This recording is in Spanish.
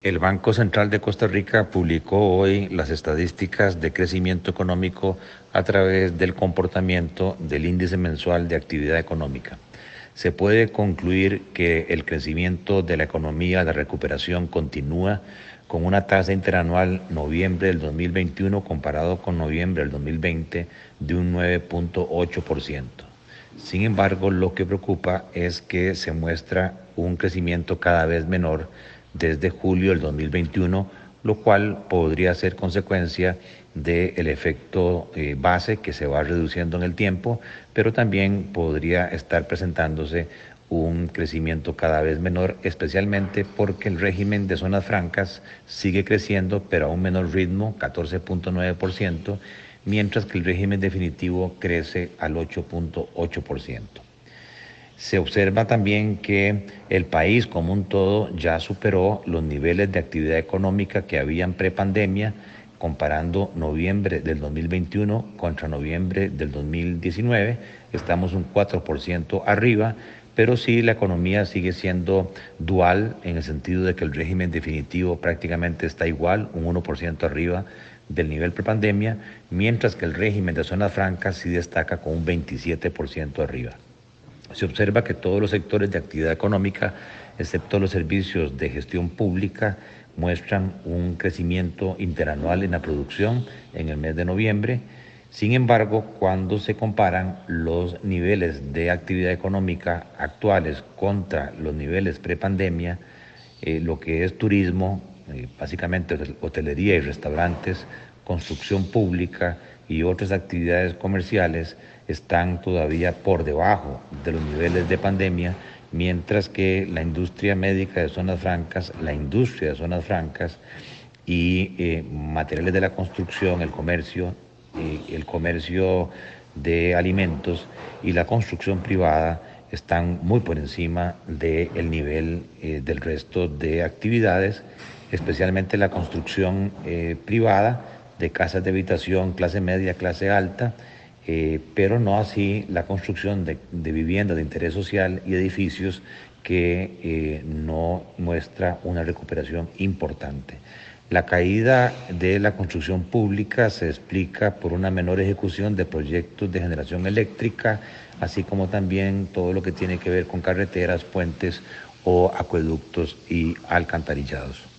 El Banco Central de Costa Rica publicó hoy las estadísticas de crecimiento económico a través del comportamiento del índice mensual de actividad económica. Se puede concluir que el crecimiento de la economía, la recuperación continúa con una tasa interanual noviembre del 2021 comparado con noviembre del 2020 de un 9.8%. Sin embargo, lo que preocupa es que se muestra un crecimiento cada vez menor desde julio del 2021, lo cual podría ser consecuencia del efecto eh, base que se va reduciendo en el tiempo, pero también podría estar presentándose un crecimiento cada vez menor, especialmente porque el régimen de zonas francas sigue creciendo, pero a un menor ritmo, 14.9%, mientras que el régimen definitivo crece al 8.8%. Se observa también que el país como un todo ya superó los niveles de actividad económica que habían prepandemia, comparando noviembre del 2021 contra noviembre del 2019. Estamos un 4% arriba, pero sí la economía sigue siendo dual en el sentido de que el régimen definitivo prácticamente está igual, un 1% arriba del nivel prepandemia, mientras que el régimen de zonas francas sí destaca con un 27% arriba se observa que todos los sectores de actividad económica, excepto los servicios de gestión pública, muestran un crecimiento interanual en la producción en el mes de noviembre. Sin embargo, cuando se comparan los niveles de actividad económica actuales contra los niveles prepandemia, eh, lo que es turismo, eh, básicamente hotelería y restaurantes, construcción pública y otras actividades comerciales, están todavía por debajo de los niveles de pandemia, mientras que la industria médica de zonas francas, la industria de zonas francas y eh, materiales de la construcción, el comercio, eh, el comercio de alimentos y la construcción privada están muy por encima del nivel eh, del resto de actividades, especialmente la construcción privada de casas de habitación clase media, clase alta, eh, pero no así la construcción de, viviendas de interés social y edificios que eh, no muestra una recuperación importante. La caída de la construcción pública se explica por una menor ejecución de proyectos de generación eléctrica, así como también todo lo que tiene que ver con carreteras, puentes o acueductos y alcantarillados.